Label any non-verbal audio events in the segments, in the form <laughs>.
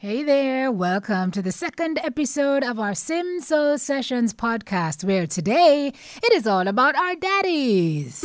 Hey there, welcome to the second episode of our Sim Soul Sessions podcast, where today it is all about our daddies.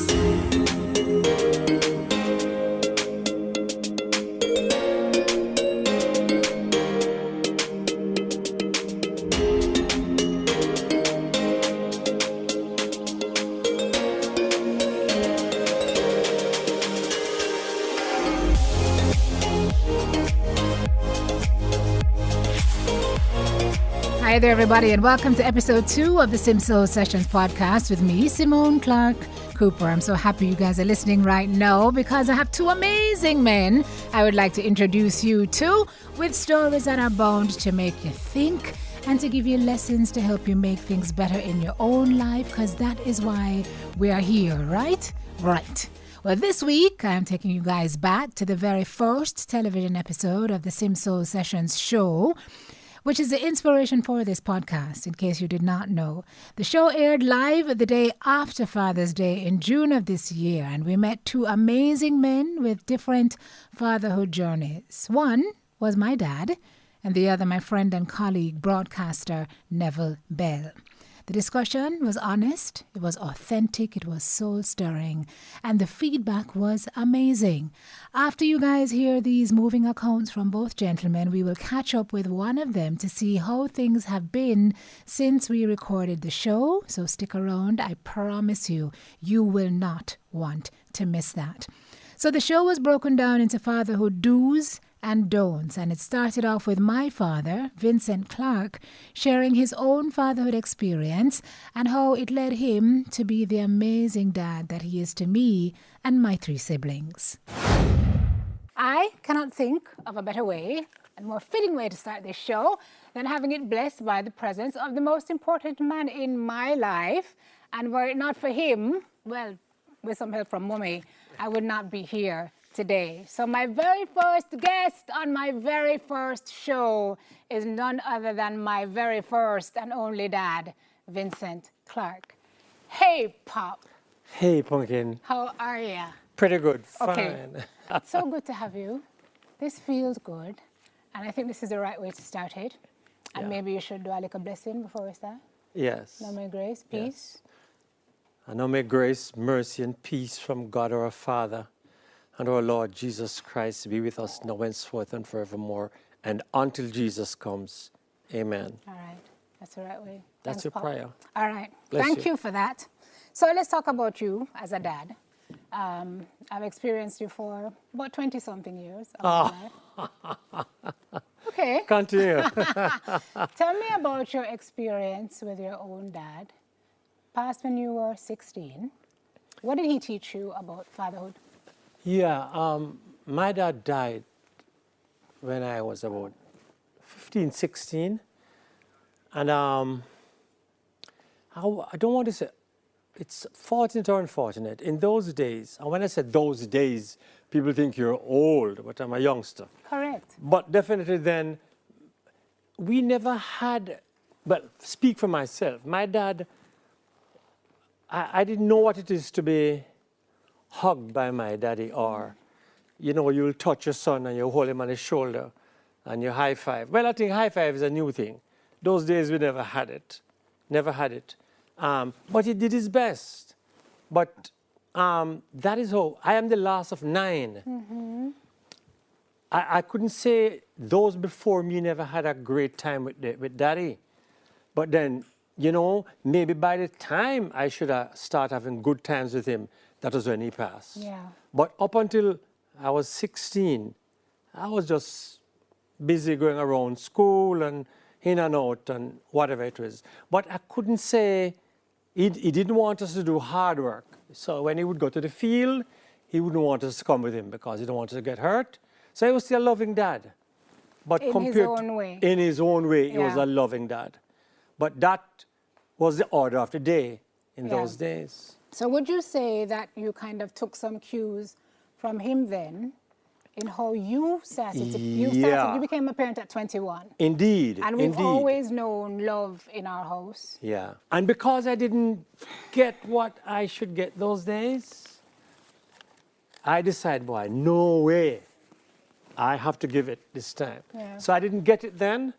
There, everybody, and welcome to episode two of the Sim Soul Sessions podcast with me, Simone Clark Cooper. I'm so happy you guys are listening right now because I have two amazing men I would like to introduce you to with stories that are bound to make you think and to give you lessons to help you make things better in your own life because that is why we are here, right? Right. Well, this week I am taking you guys back to the very first television episode of the Sim Soul Sessions show which is the inspiration for this podcast, in case you did not know. The show aired live the day after Father's Day in June of this year, and we met two amazing men with different fatherhood journeys. One was my dad, and the other my friend and colleague, broadcaster Neville Bell. The discussion was honest, it was authentic, it was soul stirring, and the feedback was amazing. After you guys hear these moving accounts from both gentlemen, we will catch up with one of them to see how things have been since we recorded the show. So stick around, I promise you, you will not want to miss that. So the show was broken down into fatherhood do's and don'ts. And it started off with my father, Vincent Clark, sharing his own fatherhood experience and how it led him to be the amazing dad that he is to me and my three siblings. I cannot think of a better way and more fitting way to start this show than having it blessed by the presence of the most important man in my life. And were it not for him, well, with some help from mommy, I would not be here today. So, my very first guest on my very first show is none other than my very first and only dad, Vincent Clark. Hey, Pop. Hey, Pumpkin. How are you? Pretty good. Fine. Okay. it's <laughs> so good to have you. This feels good. And I think this is the right way to start it. And Yeah. maybe you should do a little blessing before we start. Yes. Now, may grace, peace. And now may grace, mercy, and peace from God our Father and our Lord Jesus Christ be with us now henceforth and forevermore, and until Jesus comes. Amen. All right. That's the right way. That's Thanks, your Pop. prayer. All right. Bless Thank you. you. for that. So let's talk about you as a dad. Um, I've experienced you for about 20 something years. <laughs> life. okay. <laughs> Continue. <laughs> Tell me about your experience with your own dad, past when you were 16. What did he teach you about fatherhood? Yeah, um, my dad died when I was about 15, 16. And um, I, I don't want to say it's fortunate or unfortunate. In those days, and when I said those days, people think you're old, but I'm a youngster. Correct. But definitely then, we never had, but speak for myself. My dad, I, I didn't know what it is to be hugged by my daddy or, you know, you'll touch your son and you hold him on his shoulder and you high five. Well, I think high five is a new thing. Those days we never had it, never had it. Um, but he did his best. But um, that is how I am the last of 9 I, I couldn't say those before me never had a great time with, the, with daddy. But then, you know, maybe by the time I should have start having good times with him, that was when he passed. Yeah. But up until I was 16, I was just busy going around school and in and out and whatever it was. But I couldn't say, he, he didn't want us to do hard work. So when he would go to the field, he wouldn't want us to come with him because he didn't want us to get hurt. So he was still a loving dad. But In his compared own way. In his own way, he was a loving dad. But that was the order of the day in Yeah. those days. So would you say that you kind of took some cues from him then in how you started to, you started, Yeah. you became a parent at 21. Indeed. And we've indeed. always known love in our house. Yeah. And because I didn't get what I should get those days, I decided, boy, no way. I have to give it this time. Yeah. So I didn't get it then,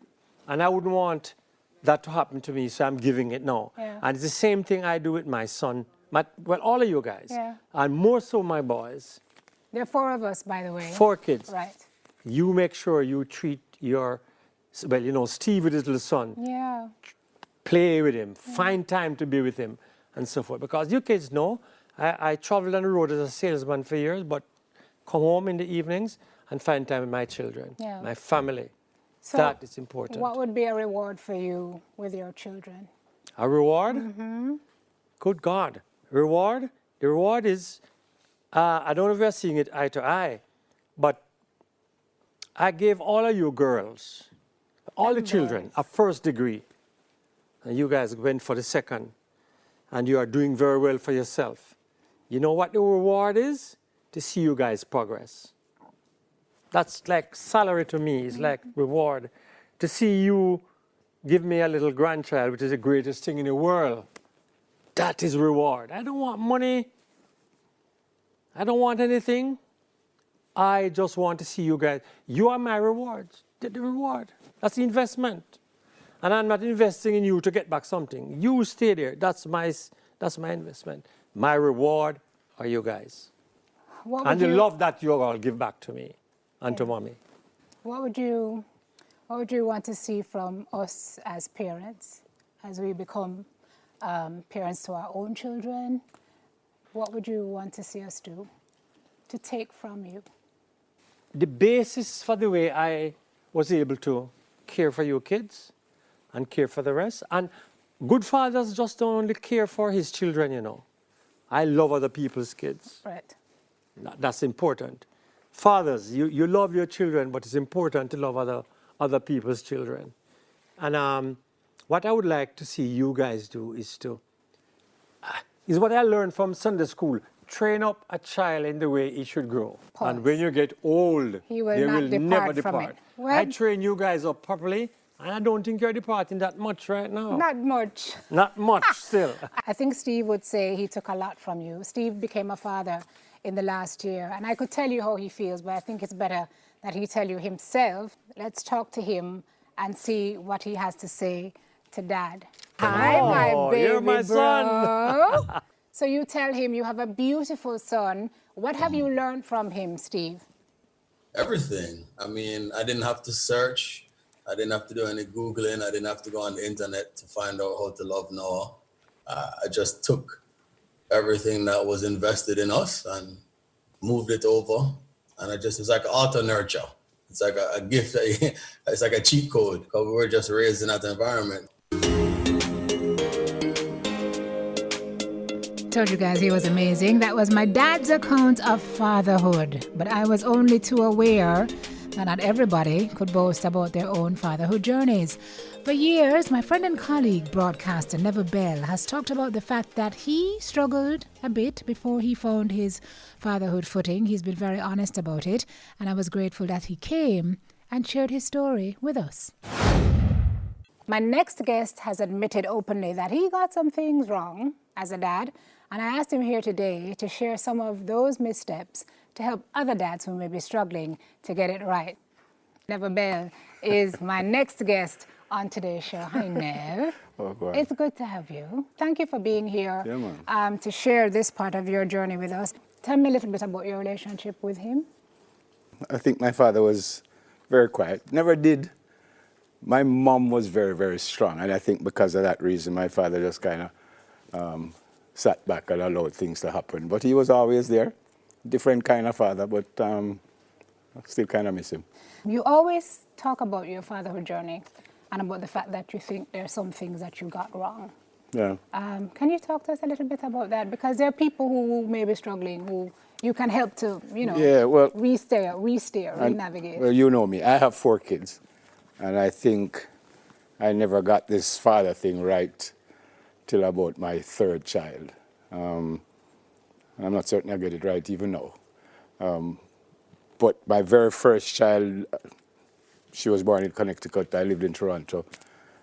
and I wouldn't want that to happen to me, so I'm giving it now. Yeah. And it's the same thing I do with my son, my, well, all of you guys, Yeah. and more so my boys. There are four of us, by the way. Four kids. Right. You make sure you treat your, well, you know, Steve with his little son, Yeah. play with him, find time to be with him, and so forth. Because you kids know, I, I traveled on the road as a salesman for years, but come home in the evenings and find time with my children, Yeah. my family. So that is important. What would be a reward for you with your children? A reward? Mm-hmm. Good God. Reward? The reward is, uh, I don't know if you're seeing it eye to eye, but I gave all of you girls, all the children, a first degree. And you guys went for the second. And you are doing very well for yourself. You know what the reward is? To see you guys progress. That's like salary to me, it's like reward. To see you give me a little grandchild, which is the greatest thing in the world. That is reward. I don't want money. I don't want anything. I just want to see you guys. You are my reward. The the reward. That's the investment. And I'm not investing in you to get back something. You stay there. That's my, that's my investment. My reward are you guys. What And the you, love that you all give back to me and to mommy. What would you What would you want to see from us as parents as we become um, parents to our own children? What would you want to see us do to take from you? the basis for the way I was able to care for your kids and care for the rest. And good fathers just don't only care for his children, you know. I love other people's kids. Right. That's important. Fathers, you, you love your children, but it's important to love other, other people's children. And um, what I would like to see you guys do is to, ah, is what I learned from Sunday school. Train up a child in the way he should grow. And when you get old, He will they not will depart never depart. it. I train you guys up properly, and I don't think you're departing that much right now. Not much. Not much <laughs> still. I think Steve would say he took a lot from you. Steve became a father in the last year, and I could tell you how he feels, but I think it's better that he tell you himself. Let's talk to him and see what he has to say to Dad. Hi, my Oh, baby you're my son. <laughs> so you tell him you have a beautiful son. What have you learned from him, Steve? Everything. I mean, I didn't have to search. I didn't have to do any Googling. I didn't have to go on the internet to find out how to love Noah. Uh, I just took everything that was invested in us and moved it over. And I just, it's like auto nurture. It's like a, a gift. That <laughs> it's like a cheat code because we were just raised in that environment. Told you guys he was amazing. That was my dad's account of fatherhood. But I was only too aware that not everybody could boast about their own fatherhood journeys. For years, my friend and colleague, broadcaster Neville Bell, has talked about the fact that he struggled a bit before he found his fatherhood footing. He's been very honest about it, and I was grateful that he came and shared his story with us. My next guest has admitted openly that he got some things wrong as a dad, and I asked him here today to share some of those missteps to help other dads who may be struggling to get it right. Neville Bell is <laughs> my next guest on today's show. Hi, <laughs> Nev. Oh. It's good to have you. Thank you for being here Yeah, um, to share this part of your journey with us. Tell me a little bit about your relationship with him. I think my father was very quiet. Never did. My mom was very, very strong, and I think because of that reason, my father just kind of um, sat back and allowed things to happen. But he was always there, different kind of father, but um, I still kind of miss him. You always talk about your fatherhood journey and about the fact that you think there are some things that you got wrong. Yeah. Um, can you talk to us a little bit about that? Because there are people who may be struggling who you can help to, you know, Yeah, well- re-steer, re-steer, re-navigate. Well, you know me. I have four kids, and I think I never got this father thing right till about my third child. Um, I'm not certain I get it right even now. Um, but my very first child, she was born in Connecticut. I lived in Toronto.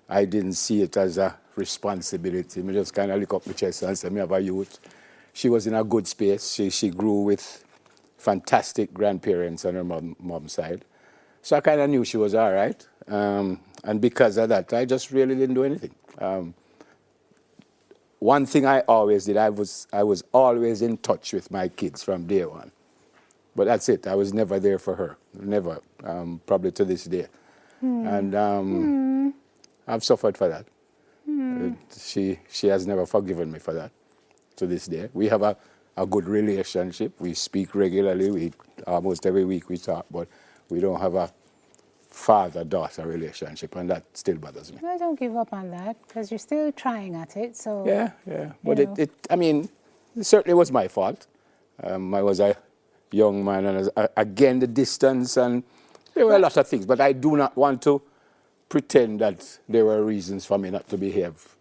I didn't see it as a responsibility. I just kind of look up my chest and say, me have a youth. She was in a good space. She, she grew with fantastic grandparents on her mom, mom's side. So I kind of knew she was all right. Um, and because of that, I just really didn't do anything. Um, one thing I always did, I was, I was always in touch with my kids from day one. But that's it. I was never there for her. Never. Um, probably to this day. And um, I've suffered for that. Uh, she, she has never forgiven me for that to this day. We have a, a good relationship. We speak regularly. We, almost every week we talk, but we don't have a father-daughter relationship, and that still bothers me. Well, don't give up on that because you're still trying at it. So Yeah, yeah. But it, it, I mean, it certainly was my fault. Um, I was a young man, and again, the distance, and there were a lot of things. But I do not want to pretend that there were reasons for me not to behave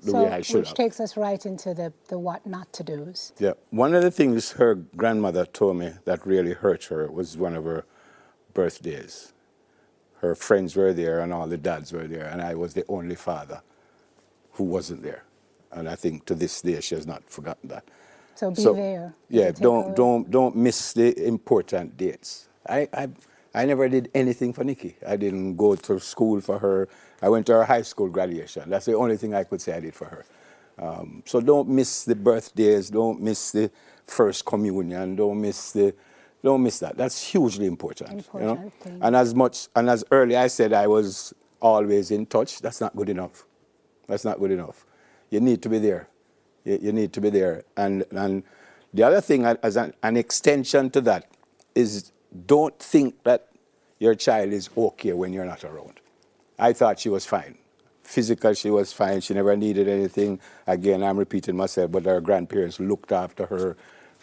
the so way I should which have. takes us right into the, the what not to do's. Yeah. One of the things her grandmother told me that really hurt her was one of her birthdays. Her friends were there and all the dads were there, and I was the only father who wasn't there. And I think to this day she has not forgotten that. So be So, there. Yeah, don't don't don't miss the important dates. I, I I never did anything for Nikki. I didn't go to school for her. I went to her high school graduation. That's the only thing I could say I did for her. Um, so don't miss the birthdays. Don't miss the first communion. Don't miss the don't miss that. That's hugely important. you know? And as much and as early I said I was always in touch. That's not good enough. That's not good enough. You need to be there. You, you need to be there. And, and the other thing, as an, an extension to that, is don't think that your child is okay when you're not around. I thought she was fine. Physical, she was fine. She never needed anything. Again, I'm repeating myself, but her grandparents looked after her,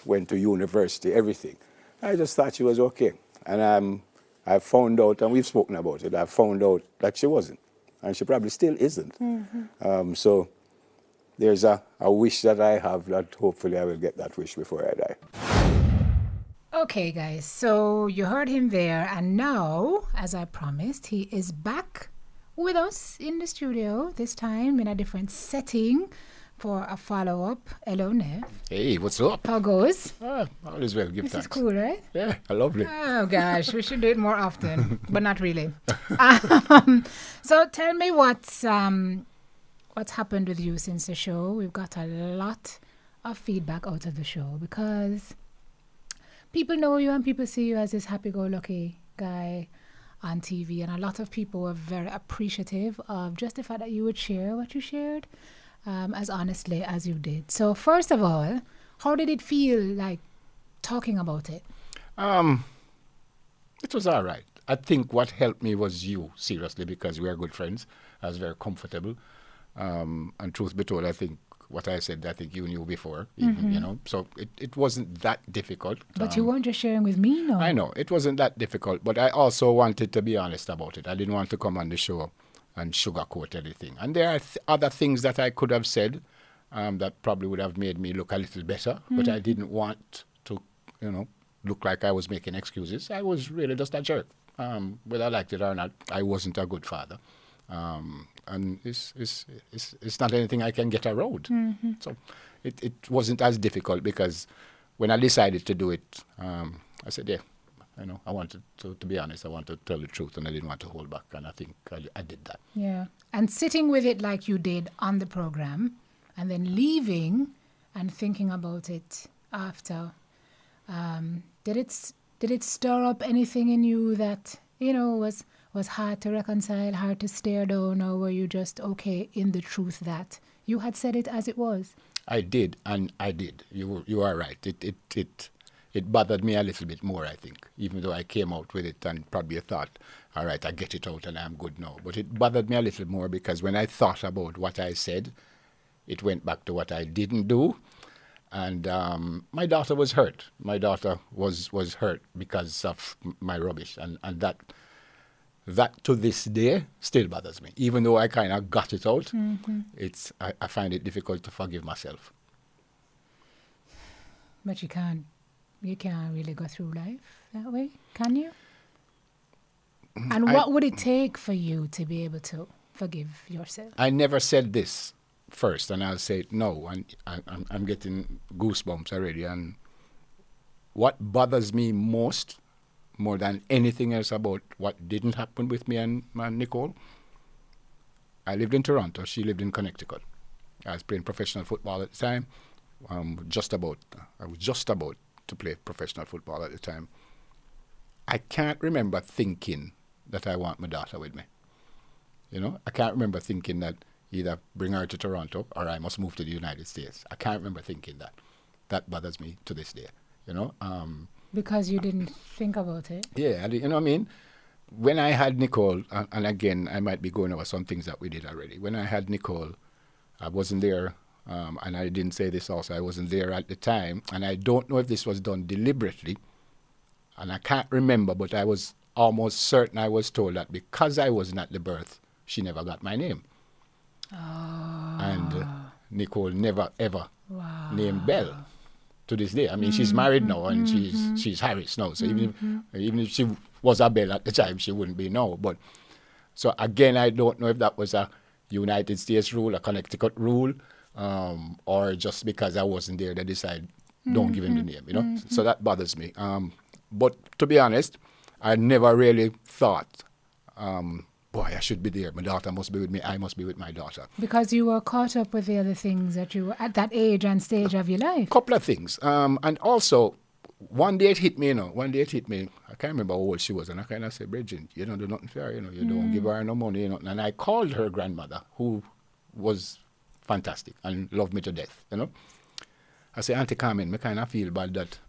went to university, everything. I just thought she was okay. And um, I found out, and we've spoken about it, I found out that she wasn't. And she probably still isn't. Um, so there's a, a wish that I have that hopefully I will get that wish before I die. Okay, guys. So you heard him there, and now, as I promised, he is back with us in the studio. This time in a different setting for a follow up. Hello, Nev. Hey, what's up? How goes? Ah, all is well, give This is cool, right? Yeah, lovely. Oh gosh, we should do it more often, <laughs> but not really. Um, so tell me what's um, what's happened with you since the show. We've got a lot of feedback out of the show because people know you and people see you as this happy-go-lucky guy on TV, and a lot of people were very appreciative of just the fact that you would share what you shared um, as honestly as you did. So first of all, how did it feel like talking about it? Um, it was all right. I think what helped me was you, seriously, because we are good friends. I was very comfortable. Um, and truth be told, I think what I said, I think you knew before, even, you know. So it, it wasn't that difficult. But you Um, weren't just sharing with me, no? I know it wasn't that difficult, but I also wanted to be honest about it. I didn't want to come on the show and sugarcoat anything. And there are th- other things that I could have said um, that probably would have made me look a little better, but I didn't want to, you know, look like I was making excuses. I was really just a jerk. Um, whether I liked it or not, I wasn't a good father. Um, and it's, it's, it's, it's not anything I can get around. So it, it wasn't as difficult because when I decided to do it, um, I said, yeah, you know, I wanted to, to be honest, I wanted to tell the truth and I didn't want to hold back. And I think I, I did that. Yeah. And sitting with it like you did on the program and then leaving and thinking about it after, um, did it did it stir up anything in you that, you know, was was hard to reconcile, hard to stare down, or were you just okay in the truth that you had said it as it was? I did, and I did. You you are right. It it it it bothered me a little bit more. I think, even though I came out with it and probably thought, all right, I get it out and I'm good now. But it bothered me a little more because when I thought about what I said, it went back to what I didn't do, and um, my daughter was hurt. My daughter was was hurt because of my rubbish, and and that that to this day still bothers me. Even though I kind of got it out, it's I, I find it difficult to forgive myself. But you can't you can't really go through life that way, can you? And I- what would it take for you to be able to forgive yourself? I never said this first, and I'll say no. and I, I'm, I'm getting goosebumps already. And what bothers me most, more than anything else about what didn't happen with me and, and Nicole, I lived in Toronto. She lived in Connecticut. I was playing professional football at the time. Um, just about, I was just about to play professional football at the time. I can't remember thinking that I want my daughter with me. You know, I can't remember thinking that either bring her to Toronto or I must move to the United States. I can't remember thinking that. That bothers me to this day. You know. Um, because you didn't think about it. Yeah, you know what I mean. When I had Nicole, and, and again, I might be going over some things that we did already. When I had Nicole, I wasn't there, um, and I didn't say this also. I wasn't there at the time, and I don't know if this was done deliberately, and I can't remember, but I was almost certain I was told that because I wasn't at the birth, she never got my name. Oh. And uh, Nicole never ever Wow. named Bell to this day. I mean, she's married now and she's she's Harris now. So even if, even if she was a Bell at the time, she wouldn't be now. But so again, I don't know if that was a United States rule, a Connecticut rule, um, or just because I wasn't there, they decide don't give him the name. You know, so that bothers me. Um, but to be honest, I never really thought. Um, Boy, I should be there. My daughter must be with me. I must be with my daughter. Because you were caught up with the other things that you were at that age and stage of your life. couple of things. Um, and also, one day it hit me, you know, one day it hit me. I can't remember how old she was. And I kind of said, Bridget, you don't do nothing for her, you know, you don't give her no money, you know. And I called her grandmother, who was fantastic and love me to death, you know. I say, Auntie Carmen, I kind of feel bad that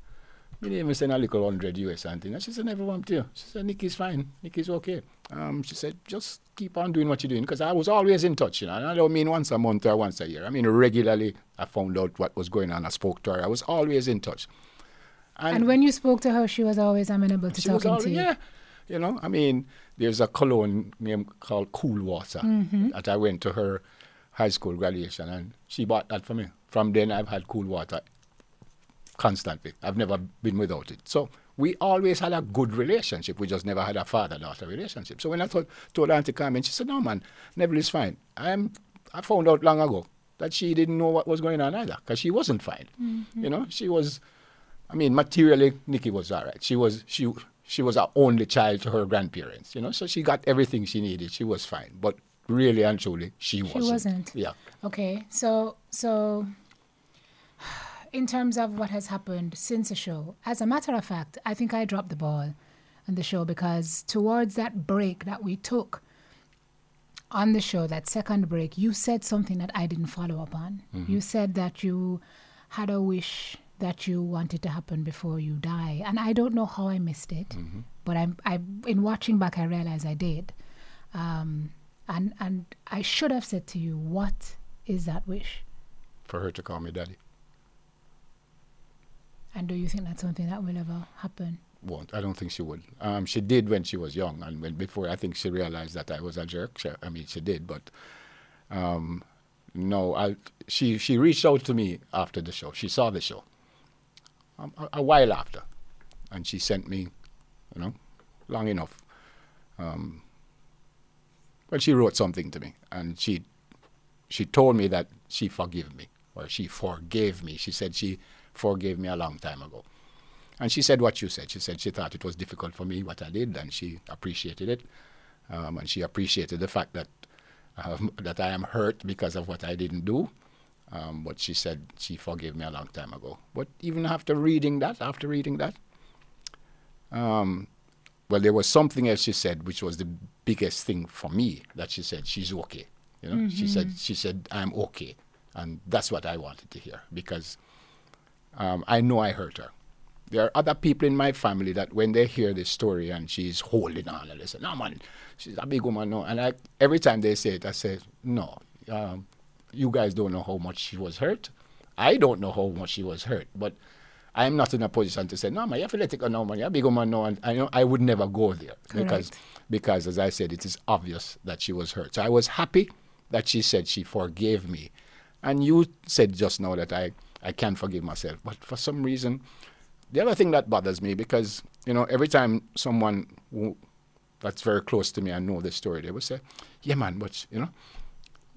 me didn't even send a little hundred US and thing. And she said, never want to. She said, Nikki's fine. Nikki's okay. Um, she said, just keep on doing what you're doing. Because I was always in touch, you know. And I don't mean once a month or once a year. I mean, regularly I found out what was going on. I spoke to her. I was always in touch. And when you spoke to her, she was always amenable to talking to you. yeah. You know, I mean, there's a cologne name called Cool Water Mm-hmm. that I went to her high school graduation and she bought that for me. From then, I've had Cool Water constantly. I've never been without it. So we always had a good relationship. We just never had a father-daughter relationship. So when I told, told Auntie Carmen, she said, no, man, Neville is fine. I'm, I found out long ago that she didn't know what was going on either because she wasn't fine. Mm-hmm. You know, she was, I mean, materially, Nikki was all right. She was, she, she was our only child to her grandparents, you know, so she got everything she needed. She was fine. But really and truly, she wasn't. She wasn't. Yeah. Okay, so so in terms of what has happened since the show, as a matter of fact, I think I dropped the ball on the show because towards that break that we took on the show, that second break, you said something that I didn't follow up on. You said that you had a wish that you wanted to happen before you die, and I don't know how I missed it, but I'm I in watching back, I realized I did. Um, and and I should have said to you, what is that wish? For her to call me daddy. And do you think that's something that will ever happen? won't. I don't think she would. Um, she did when she was young, and when before I think she realized that I was a jerk. She, I mean, she did, but um, no. I, she she reached out to me after the show. She saw the show um, a, a while after, and she sent me, you know, long enough. Um, she wrote something to me, and she she told me that she forgave me, or she forgave me. She said she forgave me a long time ago. And she said what you said. She said she thought it was difficult for me what I did, and she appreciated it. Um, and she appreciated the fact that um, <laughs> that I am hurt because of what I didn't do. Um, but she said she forgave me a long time ago. But even after reading that, after reading that, um, well, there was something else she said, which was the biggest thing for me. That she said she's okay. You know, she said she said I'm okay, and that's what I wanted to hear because um, I know I hurt her. There are other people in my family that when they hear this story and she's holding on and they say, no man, she's a big woman, no. And I, every time they say it, I say, no, um, you guys don't know how much she was hurt. I don't know how much she was hurt, but I'm not in a position to say, no man, you have to let it go now, man, you're a big woman now. And I know I would never go there because, Correct. because as I said, it is obvious that she was hurt. So I was happy that she said she forgave me. And you said just now that I, I can't forgive myself. But for some reason, the other thing that bothers me because you know every time someone who, that's very close to me and know this story, they will say, "Yeah, man, but you know,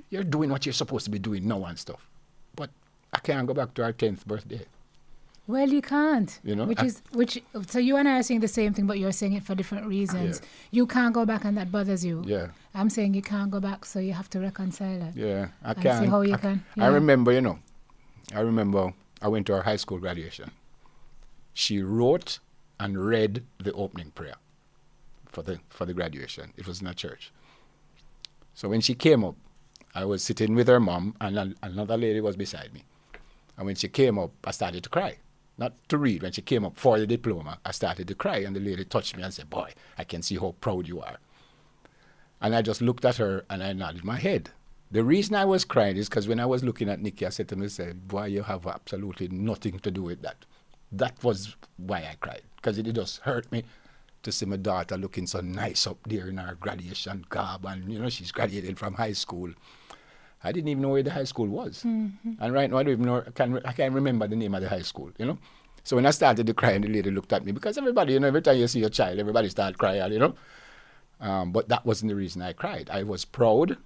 you're doing what you're supposed to be doing now and stuff." But I can't go back to our tenth birthday. Well, you can't. You know, which I- is which. So you and I are saying the same thing, but you're saying it for different reasons. Yeah. You can't go back, and that bothers you. Yeah. I'm saying you can't go back, so you have to reconcile it. Yeah, I And see can. how you I, can, I remember, you know, I remember I went to her high school graduation. She wrote and read the opening prayer for the for the graduation. It was in a church. So when she came up, I was sitting with her mom, and an- another lady was beside me. And when she came up, I started to cry. Not to read. When she came up for the diploma, I started to cry, and the lady touched me and said, "Boy, I can see how proud you are." And I just looked at her and I nodded my head. The reason I was crying is because when I was looking at Nikki, I said to myself, Boy, you have absolutely nothing to do with that. That was why I cried. Because it just hurt me to see my daughter looking so nice up there in her graduation garb. And, you know, she's graduated from high school. I didn't even know where the high school was. And right now, I don't even know, I can't, I can't remember the name of the high school, you know. So when I started to cry, and the lady looked at me, because everybody, you know, every time you see a child, everybody start crying, you know. Um, but that wasn't the reason I cried. I was proud,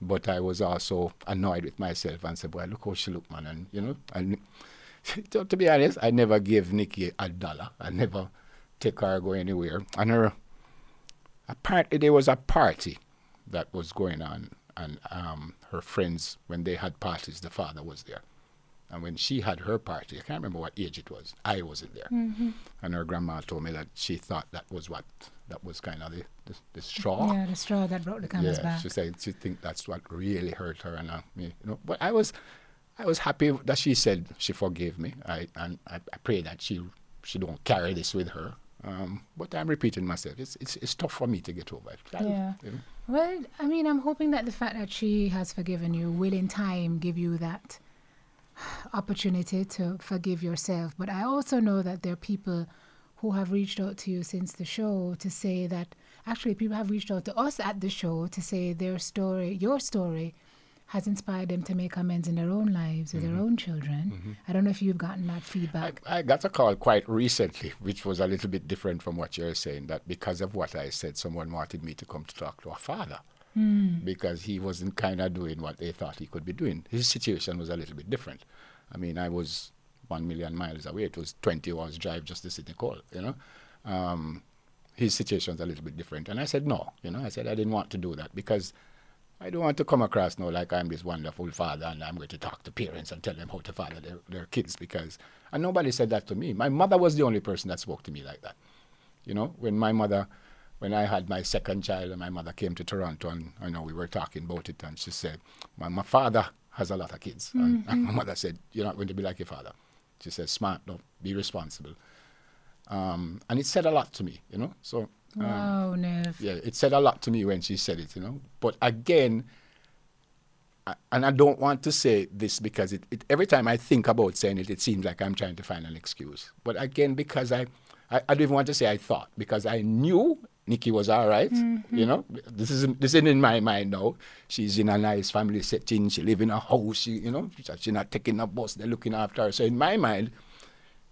but I was also annoyed with myself and said, "Boy, look how she look, man." And you know, and <laughs> to, to be honest, I never gave Nikki a dollar. I never take her go anywhere. And her apparently there was a party that was going on, and um, her friends when they had parties, the father was there. And when she had her party, I can't remember what age it was. I wasn't there, and her grandma told me that she thought that was what that was kind of the, the, the straw. Yeah, the straw that broke the camel's Yeah, back. she said she think that's what really hurt her and uh, me, you know. But I was, I was happy that she said she forgave me. I and I, I pray that she she don't carry this with her. Um, but I'm repeating myself. It's it's it's tough for me to get over it. I- Yeah. you know. Well, I mean, I'm hoping that the fact that she has forgiven you will in time give you that <sighs> opportunity to forgive yourself. But I also know that there are people who have reached out to you since the show to say that actually people have reached out to us at the show to say their story, your story, has inspired them to make amends in their own lives with their mm-hmm. own children. Mm-hmm. I don't know if you've gotten that feedback. I got a call quite recently, <laughs> which was a little bit different from what you're saying. That because of what I said, someone wanted me to come to talk to a father hmm. because he wasn't kind of doing what they thought he could be doing. His situation was a little bit different. I mean, I was one million miles away. It was 20 hours drive just to sit and call, you know. Um, his situation was a little bit different. And I said, no, you know, I said I didn't want to do that because I don't want to come across now like I'm this wonderful father and I'm going to talk to parents and tell them how to father their, their kids because, and nobody said that to me. My mother was the only person that spoke to me like that. You know, when my mother, when I had my second child and my mother came to Toronto and, I know, we were talking about it and she said, my, my father has a lot of kids. And, and my mother said, you're not going to be like your father. She said, smart, no, be responsible. Um, and it said a lot to me, you know. So Um, wow, Nev. yeah, it said a lot to me when she said it, you know. But again, I, and I don't want to say this because it, it, every time I think about saying it, it seems like I'm trying to find an excuse. But again, because I, I, I don't even want to say I thought, because I knew Nikki was all right, You mm-hmm. know, this isn't this isn't in my mind now. She's in a nice family setting. She live in a house. She, you know, she's not taking a bus. They're looking after her. So in my mind,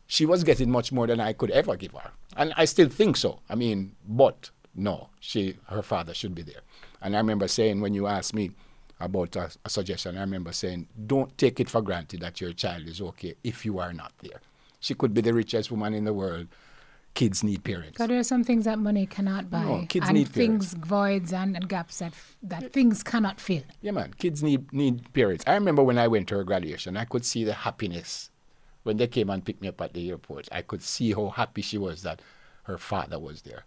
she was getting much more than I could ever give her. And I still think so. I mean, but no, she her father should be there. And I remember saying when you asked me about a, a suggestion, I remember saying, don't take it for granted that your child is okay if you are not there. She could be the richest woman in the world. Kids need parents. Because there are some things that money cannot buy, No, kids and need things voids and, and gaps that that things cannot fill. Yeah, man. Kids need need parents. I remember when I went to her graduation, I could see the happiness when they came and picked me up at the airport. I could see how happy she was that her father was there.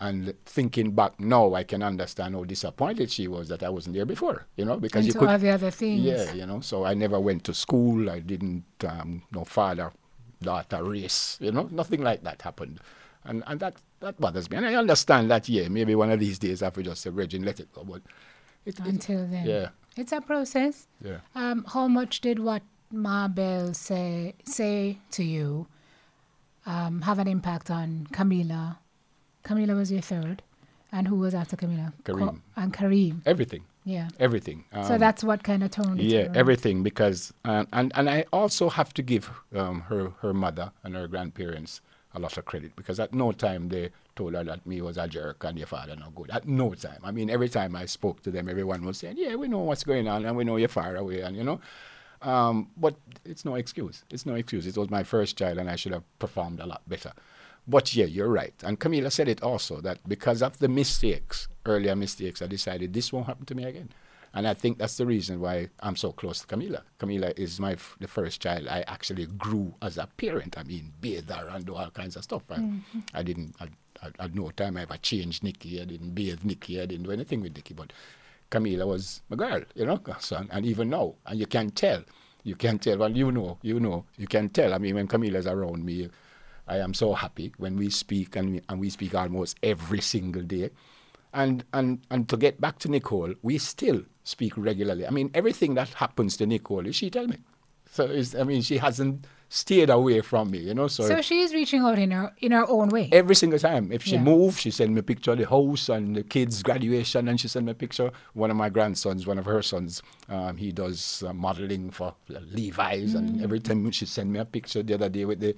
And thinking back now, I can understand how disappointed she was that I wasn't there before. You know, because And you to could. all the other things. Yeah, you know. So I never went to school. I didn't um, no father daughter race. You know, nothing like that happened, and and that that bothers me. And I understand that. Yeah, maybe one of these days I have just say, Reggie, let it go. But it, it, Until then, yeah, it's a process. yeah. Um, how much did what Marbell say say to you um, have an impact on Camila? Camila was your third, and who was after Camila? Kareem. and Kareem. everything, Yeah. everything. so Um, that's what kind of toned it. yeah, everything because um, and and I also have to give um, her her mother and her grandparents a lot of credit because at no time they told her that me was a jerk and your father no good. At no time. I mean, every time I spoke to them, everyone was saying, "Yeah, we know what's going on and we know you're far away," and you know. Um, but it's no excuse. It's no excuse. It was my first child, and I should have performed a lot better. But yeah, you're right. And Camila said it also that because of the mistakes, earlier mistakes, I decided this won't happen to me again. And I think that's the reason why I'm so close to Camila. Camila is my f- the first child I actually grew as a parent. I mean, bathe her and do all kinds of stuff. I, mm-hmm. I didn't, I, I, at no time I ever changed Nikki. I didn't bathe Nikki. I didn't do anything with Nikki. But Camila was my girl, you know. So, and even now, and you can tell, you can tell. Well, you know, you know, you can tell. I mean, when Camila's around me, I am so happy when we speak, and we, and we speak almost every single day. And, and, and to get back to Nicole, we still speak regularly. I mean, everything that happens to Nicole, she tell me. So I mean, she hasn't stayed away from me, you know. So, so she's reaching out in her in her own way. Every single time. If she yeah. moves, she send me a picture of the house and the kids' graduation, and she send me a picture. One of my grandsons, one of her sons, um, he does uh, modeling for Levi's, mm. and every time she send me a picture the other day with the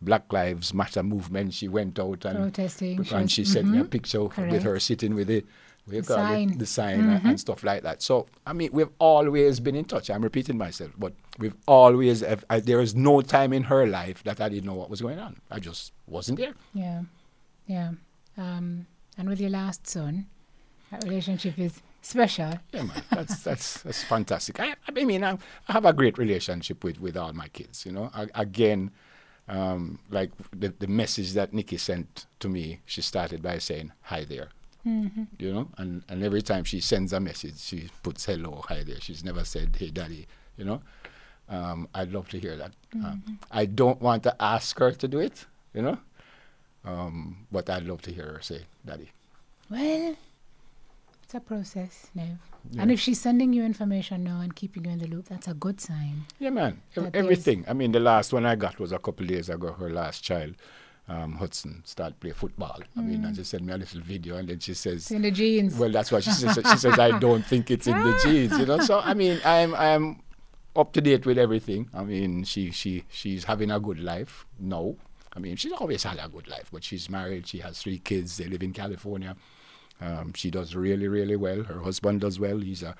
Black Lives Matter movement, she went out and protesting, and she sent mm-hmm. me a mm-hmm. picture Correct. with her sitting with the we the sign, it, the sign mm-hmm. and stuff like that. So I mean, we've always been in touch. I'm repeating myself, but we've always. Have, I, there is no time in her life that I didn't know what was going on. I just wasn't there. Yeah, yeah. Um, and with your last son, that relationship is special. Yeah, man, that's that's that's fantastic. I, I mean, I, I, have a great relationship with with all my kids. You know, I, again. Um, like the, the message that Nikki sent to me, she started by saying, Hi there. Mm-hmm. You know, and, and every time she sends a message, she puts hello, hi there. She's never said, hey, daddy, you know. Um, I'd love to hear that. Mm-hmm. Um, I don't want to ask her to do it, you know, um, but I'd love to hear her say, daddy. Well, it's a process, Nev. Yeah. And if she's sending you information now and keeping you in the loop, that's a good sign. Yeah, man. Everything. I mean, the last one I got was a couple of days ago, her last child um, Hudson start play football. Mm. I mean, and mm. she sent me a little video, and then she says, "In the genes." Well, that's what she says. she says, "I don't think it's in the <laughs> genes," you know. So I mean, I'm I'm up to date with everything. I mean, she she she's having a good life. No, I mean, she's always had a good life, but she's married. She has three kids. They live in California. Um, she does really really well. Her husband does well. He's a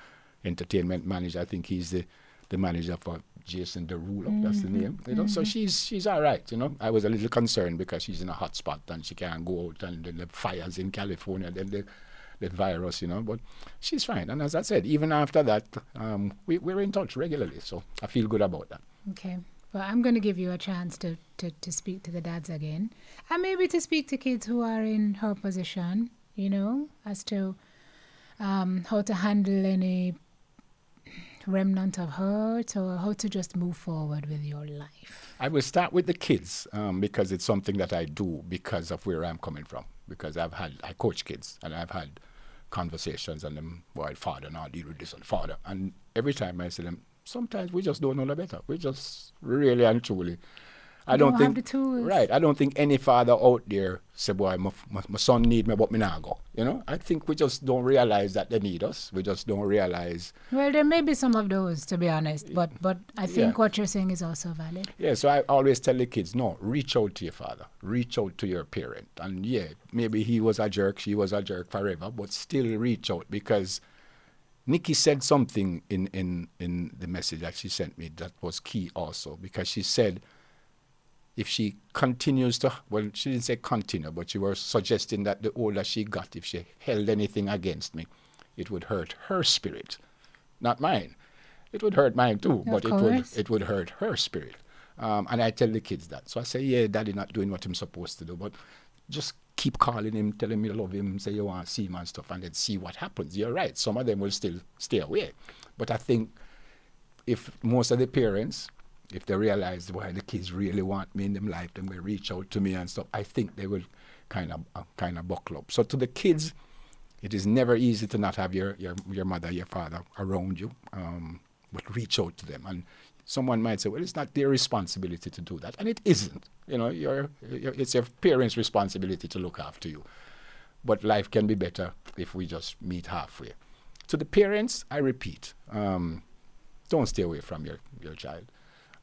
entertainment manager. I think he's the the manager for Jason Derulo, mm-hmm. that's the mm-hmm. name. You know, mm-hmm. so she's she's all right. You know, I was a little concerned because she's in a hot spot and she can't go out, and then the fires in California, then the the virus, you know. But she's fine. And as I said, even after that, um, we we're in touch regularly. So I feel good about that. Okay. Well, I'm going to give you a chance to, to, to speak to the dads again, and maybe to speak to kids who are in her position, you know, as to um, how to handle any remnant of hurt or how to just move forward with your life? I will start with the kids um, because it's something that I do because of where I'm coming from. Because I've had, I coach kids and I've had conversations and them, well, father, now deal with this and father. And every time I say them, sometimes we just don't know the better. We just really and truly I don't, don't think right. I don't think any father out there say, "Boy, my, my, my, son need me, but me not go." You know, I think we just don't realize that they need us. We just don't realize. Well, there may be some of those, to be honest, but but I think yeah. what you're saying is also valid. Yeah. So I always tell the kids, no, reach out to your father, reach out to your parent, and yeah, maybe he was a jerk, she was a jerk forever, but still reach out because. Nikki said something in, in, in the message that she sent me that was key also because she said, if she continues to, well, she didn't say continue, but she was suggesting that the older she got, if she held anything against me, it would hurt her spirit, not mine. It would hurt mine too, of but course. it would it would hurt her spirit. Um, and I tell the kids that. So I say, yeah, daddy not doing what I'm supposed to do, but just keep calling him, telling me you love him, say you want to see him and stuff, and then see what happens. You're right. Some of them will still stay away. But I think if most of the parents if they realize why the kids really want me in them life, then they reach out to me and stuff. I think they will kind of uh, kind of buckle up. So to the kids, it is never easy to not have your your, your mother, your father around you, um, but reach out to them. And someone might say, well, it's not their responsibility to do that, and it isn't. You know, your it's your parents' responsibility to look after you. But life can be better if we just meet halfway. To the parents, I repeat, um, don't stay away from your, your child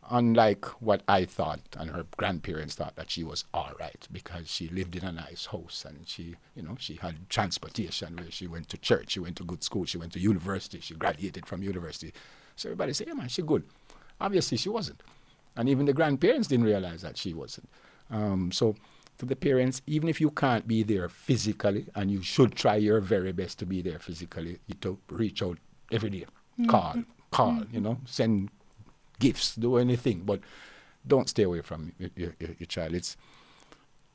unlike what I thought and her grandparents thought that she was all right because she lived in a nice house and she, you know, she had transportation where she went to church, she went to good school, she went to university, she graduated from university. So everybody said, yeah, man, she good. Obviously, she wasn't. And even the grandparents didn't realize that she wasn't. Um, so to the parents, even if you can't be there physically, and you should try your very best to be there physically, you to reach out every day, call, call, you know, send gifts, do anything, but don't stay away from your, your, your child. It's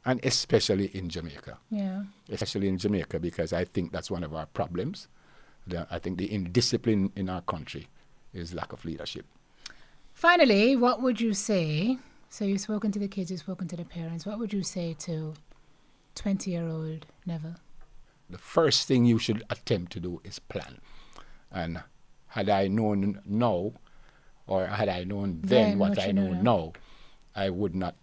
and especially in Jamaica, Yeah. especially in Jamaica, because I think that's one of our problems. The, I think the indiscipline in our country is lack of leadership. Finally, what would you say? So you've spoken to the kids, you've spoken to the parents. What would you say to 20 year old Neville? the first thing you should attempt to do is plan. And had I known now, or had I known then, Then what, what I know know now. now, I would not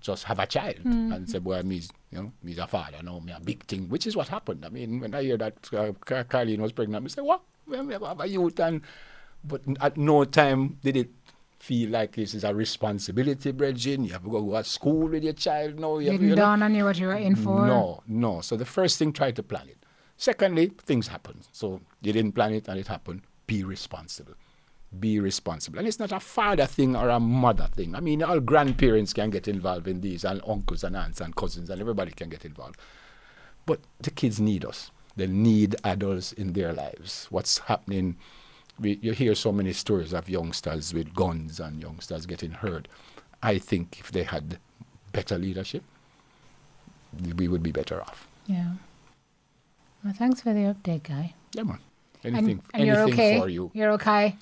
just have a child and say, "Well, me's you know, me's a father, no, me a big thing," which is what happened. I mean, when I hear that uh, Car- Carlene was pregnant, I say, "What? Well, we have a youth," and but at no time did it feel like this is a responsibility, Bridging. You have to go to school with your child now. You Didn't dawn on you what you were in for? no, no. So the first thing, try to plan it. Secondly, things happen. So you didn't plan it and it happened. Be responsible. Be responsible. And it's not a father thing or a mother thing. I mean, all grandparents can get involved in these, and uncles and aunts and cousins, and everybody can get involved. But the kids need us. They need adults in their lives. What's happening? We, you hear so many stories of youngsters with guns and youngsters getting hurt. I think if they had better leadership, we would be better off. Yeah. Well, thanks for the update, guy. Yeah, man. And, Anything, and you're anything okay. for you. You're okay.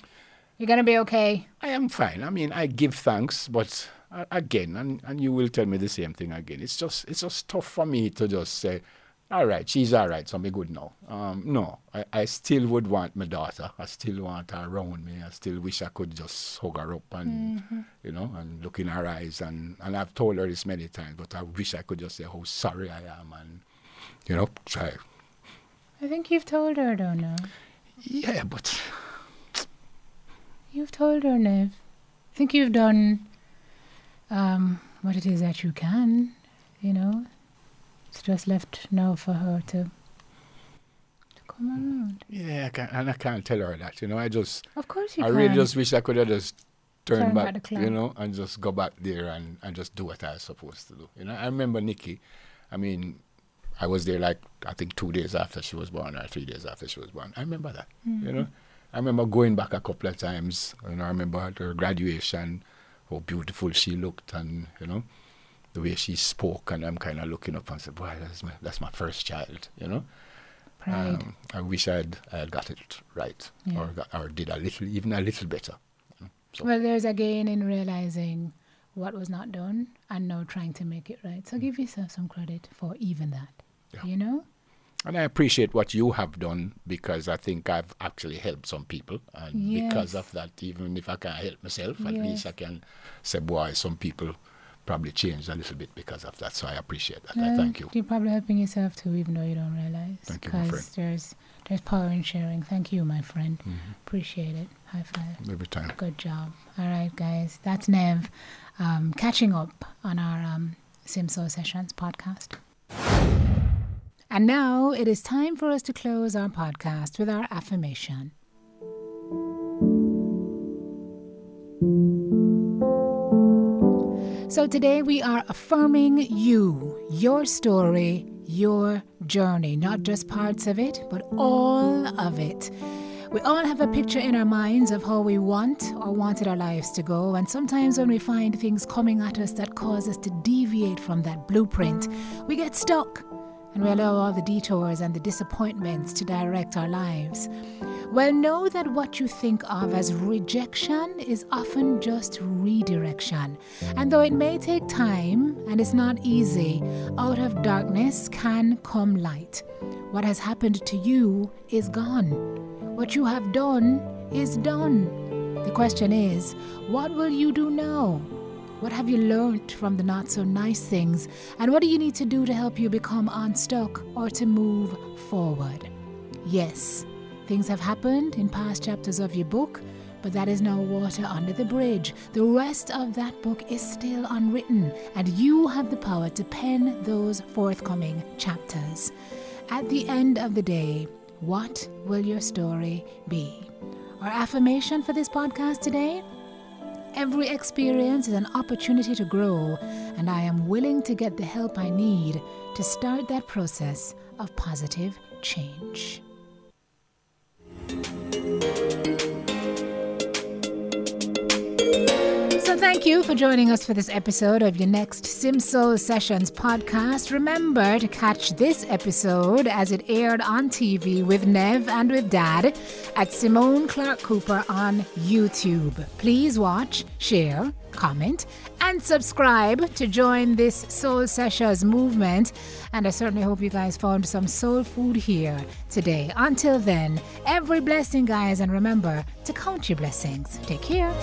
You're gonna be okay. I am fine. I mean, I give thanks, but uh, again, and, and you will tell me the same thing again. It's just it's just tough for me to just say, all right, she's all right, so I'm good now. Um, no, I, I still would want my daughter. I still want her around me. I still wish I could just hug her up and you know and look in her eyes. And, and I've told her this many times, but I wish I could just say how sorry I am and you know try. I think you've told her, though, now. Yeah, but You've told her, Nev. I think you've done um, what it is that you can, you know. It's just left now for her to, to come around. yeah, I can't, and I can't tell her that. You know, I just. Of course you I can. really just wish I could have just turned Turn back back, you know, and just go back there and, and just do what I was supposed to do. You know, I remember Nikki. I mean, I was there like I think two days after she was born or three days after she was born. I remember that. You know, I remember going back a couple of times, and I remember at her graduation, how beautiful she looked, and you know, the way she spoke, and I'm kind of looking up and said, "Boy, that's my that's my first child," you know. Pride. Um, I wish I'd, I had got it right, Yeah. or got, or did a little, even a little better. you know. So Well, there's a gain in realizing what was not done and now trying to make it right. So give yourself some credit for even that. Yeah. You know? And I appreciate what you have done because I think I've actually helped some people. And because of that, even if I can't help myself, at Yes. least I can say, boy, some people probably changed a little bit because of that. So I appreciate that. I thank you. You're probably helping yourself too, even though you don't realize. Thank you, my friend. There's there's power in sharing. Thank you, my friend. Mm-hmm. Appreciate it. High five. Every time. Good job. All right, guys. That's Nev um, catching up on our um, SimSoul Sessions podcast. And now it is time for us to close our podcast with our affirmation. So today we are affirming you, your story, your journey, not just parts of it, but all of it. We all have a picture in our minds of how we want or wanted our lives to go, and sometimes when we find things coming at us that cause us to deviate from that blueprint, we get stuck and we allow all the detours and the disappointments to direct our lives. Well, know that what you think of as rejection is often just redirection. And though it may take time and it's not easy, out of darkness can come light. What has happened to you is gone. What you have done is done. The question is, what will you do now? What have you learned from the not so nice things? And what do you need to do to help you become unstuck or to move forward? Yes, things have happened in past chapters of your book, but that is now water under the bridge. The rest of that book is still unwritten, and you have the power to pen those forthcoming chapters. At the end of the day, what will your story be? Our affirmation for this podcast today Every experience is an opportunity to grow, and I am willing to get the help I need to start that process of positive change. So, thank you for joining us for this episode of your next SimSoul Sessions podcast. Remember to catch this episode as it aired on TV with Nev and with Dad at Simone Clark Cooper on YouTube. Please watch, share, comment, and subscribe to join this Soul Sessions movement. And I certainly hope you guys found some soul food here today. Until then, every blessing, guys, and remember to count your blessings. Take care.